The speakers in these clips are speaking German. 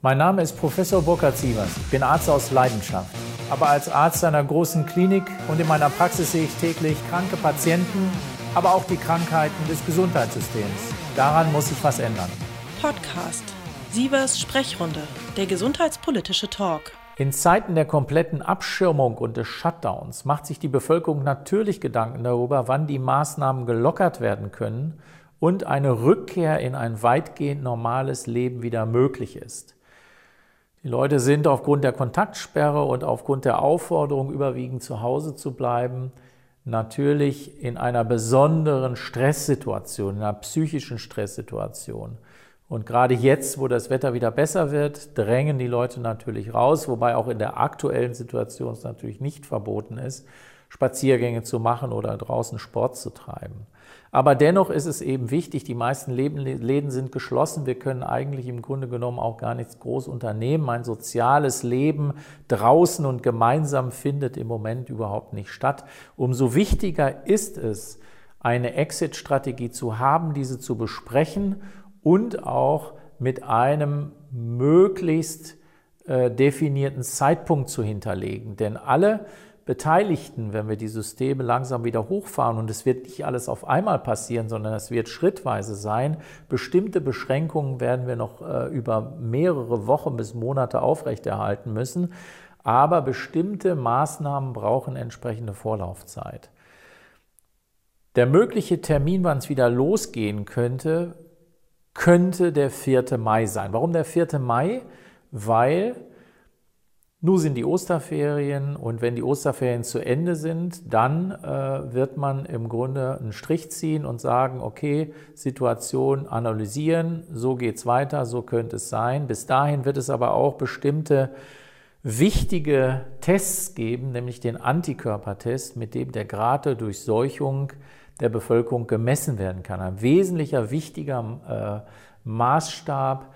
Mein Name ist Professor Burkhard Sievers. Ich bin Arzt aus Leidenschaft. Aber als Arzt einer großen Klinik und in meiner Praxis sehe ich täglich kranke Patienten, aber auch die Krankheiten des Gesundheitssystems. Daran muss sich was ändern. Podcast Sievers Sprechrunde, der gesundheitspolitische Talk. In Zeiten der kompletten Abschirmung und des Shutdowns macht sich die Bevölkerung natürlich Gedanken darüber, wann die Maßnahmen gelockert werden können und eine Rückkehr in ein weitgehend normales Leben wieder möglich ist. Die Leute sind aufgrund der Kontaktsperre und aufgrund der Aufforderung, überwiegend zu Hause zu bleiben, natürlich in einer besonderen Stresssituation, in einer psychischen Stresssituation. Und gerade jetzt, wo das Wetter wieder besser wird, drängen die Leute natürlich raus, wobei auch in der aktuellen Situation es natürlich nicht verboten ist, Spaziergänge zu machen oder draußen Sport zu treiben. Aber dennoch ist es eben wichtig, die meisten Läden sind geschlossen. Wir können eigentlich im Grunde genommen auch gar nichts groß unternehmen. Ein soziales Leben draußen und gemeinsam findet im Moment überhaupt nicht statt. Umso wichtiger ist es, eine Exit-Strategie zu haben, diese zu besprechen und auch mit einem möglichst äh, definierten Zeitpunkt zu hinterlegen. Denn alle Beteiligten, wenn wir die Systeme langsam wieder hochfahren, und es wird nicht alles auf einmal passieren, sondern es wird schrittweise sein, bestimmte Beschränkungen werden wir noch äh, über mehrere Wochen bis Monate aufrechterhalten müssen, aber bestimmte Maßnahmen brauchen entsprechende Vorlaufzeit. Der mögliche Termin, wann es wieder losgehen könnte, könnte der 4. Mai sein. Warum der 4. Mai? Weil nun sind die Osterferien und wenn die Osterferien zu Ende sind, dann äh, wird man im Grunde einen Strich ziehen und sagen, okay, Situation analysieren, so geht's weiter, so könnte es sein. Bis dahin wird es aber auch bestimmte wichtige Tests geben, nämlich den Antikörpertest, mit dem der Grad der Durchseuchung der Bevölkerung gemessen werden kann. Ein wesentlicher, wichtiger äh, Maßstab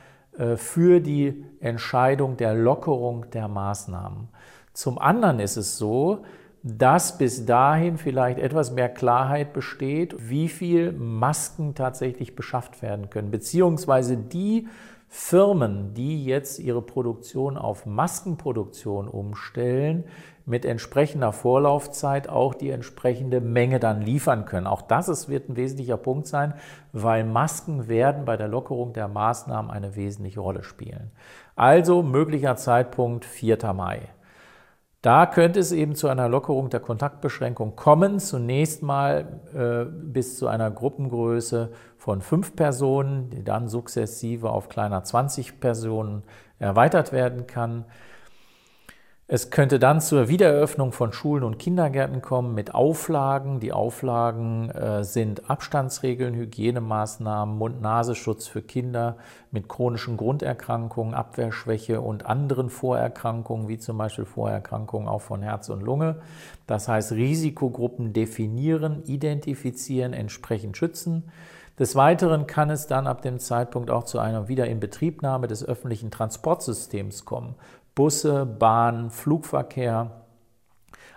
für die Entscheidung der Lockerung der Maßnahmen. Zum anderen ist es so, dass bis dahin vielleicht etwas mehr Klarheit besteht, wie viel Masken tatsächlich beschafft werden können, beziehungsweise die Firmen, die jetzt ihre Produktion auf Maskenproduktion umstellen, mit entsprechender Vorlaufzeit auch die entsprechende Menge dann liefern können. Auch das ist, wird ein wesentlicher Punkt sein, weil Masken werden bei der Lockerung der Maßnahmen eine wesentliche Rolle spielen. Also möglicher Zeitpunkt 4. Mai. Da könnte es eben zu einer Lockerung der Kontaktbeschränkung kommen. Zunächst mal äh, bis zu einer Gruppengröße von fünf Personen, die dann sukzessive auf kleiner 20 Personen erweitert werden kann. Es könnte dann zur Wiedereröffnung von Schulen und Kindergärten kommen mit Auflagen. Die Auflagen äh, sind Abstandsregeln, Hygienemaßnahmen, Mund-Nasenschutz für Kinder mit chronischen Grunderkrankungen, Abwehrschwäche und anderen Vorerkrankungen, wie zum Beispiel Vorerkrankungen auch von Herz und Lunge. Das heißt, Risikogruppen definieren, identifizieren, entsprechend schützen. Des Weiteren kann es dann ab dem Zeitpunkt auch zu einer Wiederinbetriebnahme des öffentlichen Transportsystems kommen. Busse, Bahn, Flugverkehr.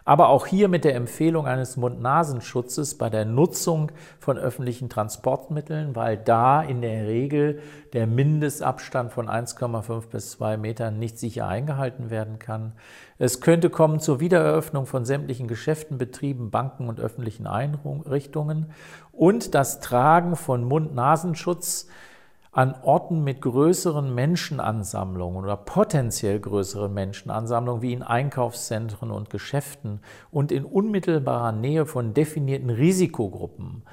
Aber auch hier mit der Empfehlung eines Mund-Nasenschutzes bei der Nutzung von öffentlichen Transportmitteln, weil da in der Regel der Mindestabstand von 1,5 bis 2 Metern nicht sicher eingehalten werden kann. Es könnte kommen zur Wiedereröffnung von sämtlichen Geschäften, Betrieben, Banken und öffentlichen Einrichtungen und das Tragen von Mund-Nasenschutz an Orten mit größeren Menschenansammlungen oder potenziell größeren Menschenansammlungen wie in Einkaufszentren und Geschäften und in unmittelbarer Nähe von definierten Risikogruppen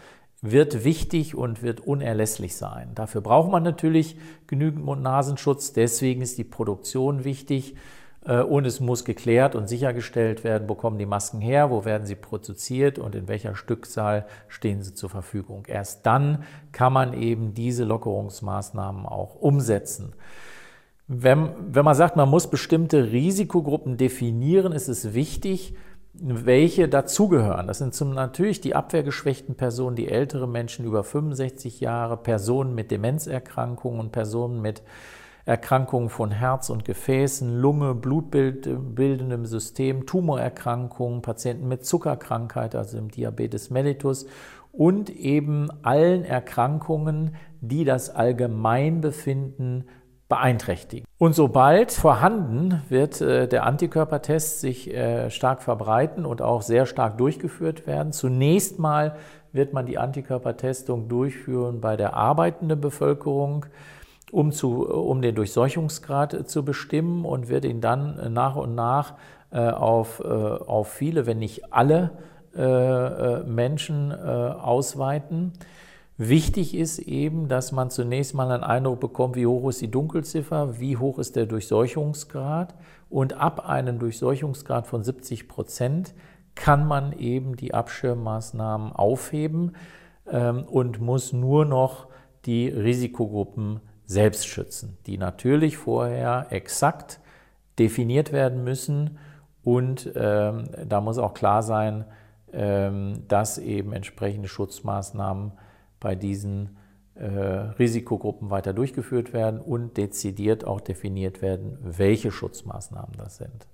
wird wichtig und wird unerlässlich sein. Dafür braucht man natürlich genügend Mund-Nasenschutz, deswegen ist die Produktion wichtig und es muss geklärt und sichergestellt werden, wo kommen die Masken her, wo werden sie produziert und in welcher Stückzahl stehen sie zur Verfügung. Erst dann kann man eben diese Lockerungsmaßnahmen auch umsetzen. Wenn, wenn man sagt, man muss bestimmte Risikogruppen definieren, ist es wichtig, welche dazugehören. Das sind zum, natürlich die abwehrgeschwächten Personen, die ältere Menschen über 65 Jahre, Personen mit Demenzerkrankungen Personen mit Erkrankungen von Herz und Gefäßen, Lunge, blutbildendem System, Tumorerkrankungen, Patienten mit Zuckerkrankheit, also im Diabetes mellitus und eben allen Erkrankungen, die das Allgemeinbefinden beeinträchtigen. Und sobald vorhanden, wird äh, der Antikörpertest sich äh, stark verbreiten und auch sehr stark durchgeführt werden. Zunächst mal wird man die Antikörpertestung durchführen bei der arbeitenden Bevölkerung, um, zu, um den Durchseuchungsgrad zu bestimmen und wird ihn dann nach und nach äh, auf, äh, auf viele, wenn nicht alle äh, Menschen ausweiten. Wichtig ist eben, dass man zunächst mal einen Eindruck bekommt, wie hoch ist die Dunkelziffer, wie hoch ist der Durchseuchungsgrad und ab einem Durchseuchungsgrad von 70 Prozent kann man eben die Abschirmmaßnahmen aufheben ähm, und muss nur noch die Risikogruppen selbst schützen, die natürlich vorher exakt definiert werden müssen und ähm, da muss auch klar sein, ähm, dass eben entsprechende Schutzmaßnahmen bei diesen äh, Risikogruppen weiter durchgeführt werden und dezidiert auch definiert werden, welche Schutzmaßnahmen das sind.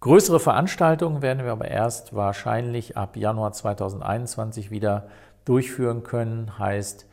Größere Veranstaltungen werden wir aber erst wahrscheinlich ab Januar 2021 wieder durchführen können, heißt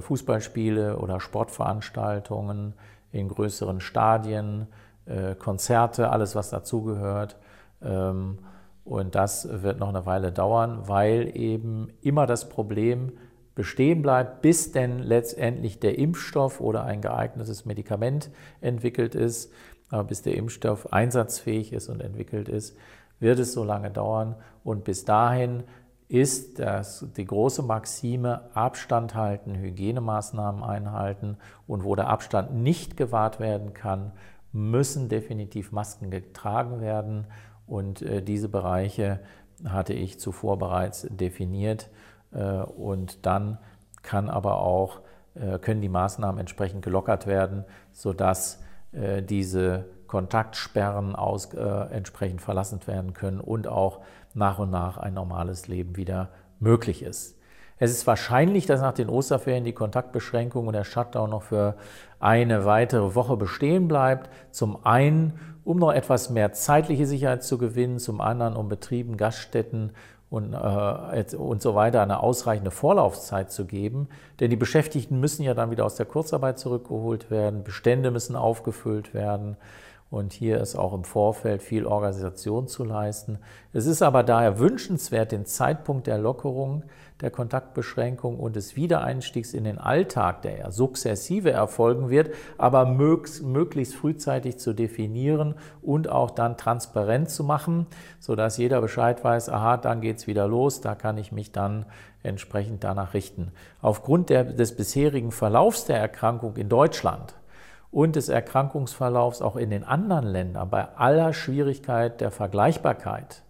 Fußballspiele oder Sportveranstaltungen in größeren Stadien, äh, Konzerte, alles was dazugehört. Ähm, und das wird noch eine Weile dauern, weil eben immer das Problem bestehen bleibt, bis denn letztendlich der Impfstoff oder ein geeignetes Medikament entwickelt ist. Aber bis der Impfstoff einsatzfähig ist und entwickelt ist, wird es so lange dauern. Und bis dahin ist das, die große Maxime Abstand halten, Hygienemaßnahmen einhalten und wo der Abstand nicht gewahrt werden kann, müssen definitiv Masken getragen werden. Und äh, diese Bereiche hatte ich zuvor bereits definiert äh, und dann kann aber auch, äh, können die Maßnahmen entsprechend gelockert werden, sodass äh, diese Kontaktsperren aus, äh, entsprechend verlassen werden können und auch nach und nach ein normales Leben wieder möglich ist. Es ist wahrscheinlich, dass nach den Osterferien die Kontaktbeschränkung und der Shutdown noch für eine weitere Woche bestehen bleibt. Zum einen, um noch etwas mehr zeitliche Sicherheit zu gewinnen, zum anderen, um Betrieben, Gaststätten und, äh, und so weiter eine ausreichende Vorlaufzeit zu geben. Denn die Beschäftigten müssen ja dann wieder aus der Kurzarbeit zurückgeholt werden, Bestände müssen aufgefüllt werden. Und hier ist auch im Vorfeld viel Organisation zu leisten. Es ist aber daher wünschenswert, den Zeitpunkt der Lockerung, der Kontaktbeschränkung und des Wiedereinstiegs in den Alltag, der ja sukzessive erfolgen wird, aber möglichst frühzeitig zu definieren und auch dann transparent zu machen, sodass jeder Bescheid weiß, aha, dann geht's wieder los, da kann ich mich dann entsprechend danach richten. Aufgrund der, des bisherigen Verlaufs der Erkrankung in Deutschland und des Erkrankungsverlaufs auch in den anderen Ländern, bei aller Schwierigkeit der Vergleichbarkeit,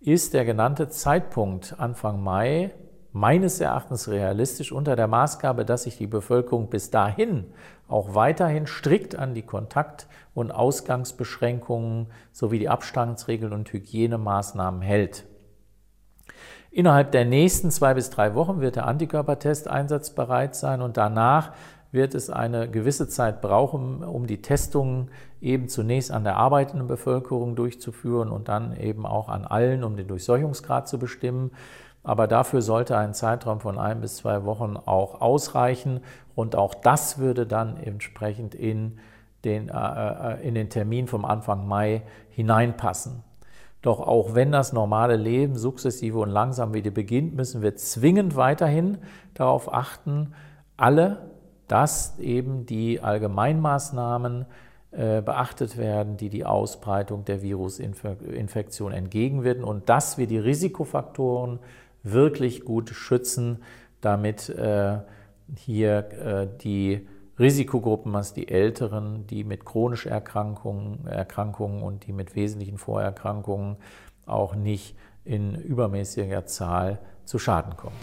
ist der genannte Zeitpunkt Anfang Mai meines Erachtens realistisch unter der Maßgabe, dass sich die Bevölkerung bis dahin auch weiterhin strikt an die Kontakt- und Ausgangsbeschränkungen sowie die Abstandsregeln und Hygienemaßnahmen hält. Innerhalb der nächsten zwei bis drei Wochen wird der Antikörpertest einsatzbereit sein und danach wird es eine gewisse Zeit brauchen, um die Testungen eben zunächst an der arbeitenden Bevölkerung durchzuführen und dann eben auch an allen, um den Durchseuchungsgrad zu bestimmen. Aber dafür sollte ein Zeitraum von ein bis zwei Wochen auch ausreichen und auch das würde dann entsprechend in den, äh, äh in den Termin vom Anfang Mai hineinpassen. Doch auch wenn das normale Leben sukzessive und langsam wieder beginnt, müssen wir zwingend weiterhin darauf achten, alle dass eben die Allgemeinmaßnahmen äh, beachtet werden, die die Ausbreitung der Virusinfektion entgegenwirken und dass wir die Risikofaktoren wirklich gut schützen, damit äh, hier äh, die Risikogruppen, was die Älteren, die mit chronischen Erkrankungen, Erkrankungen und die mit wesentlichen Vorerkrankungen auch nicht in übermäßiger Zahl zu Schaden kommen.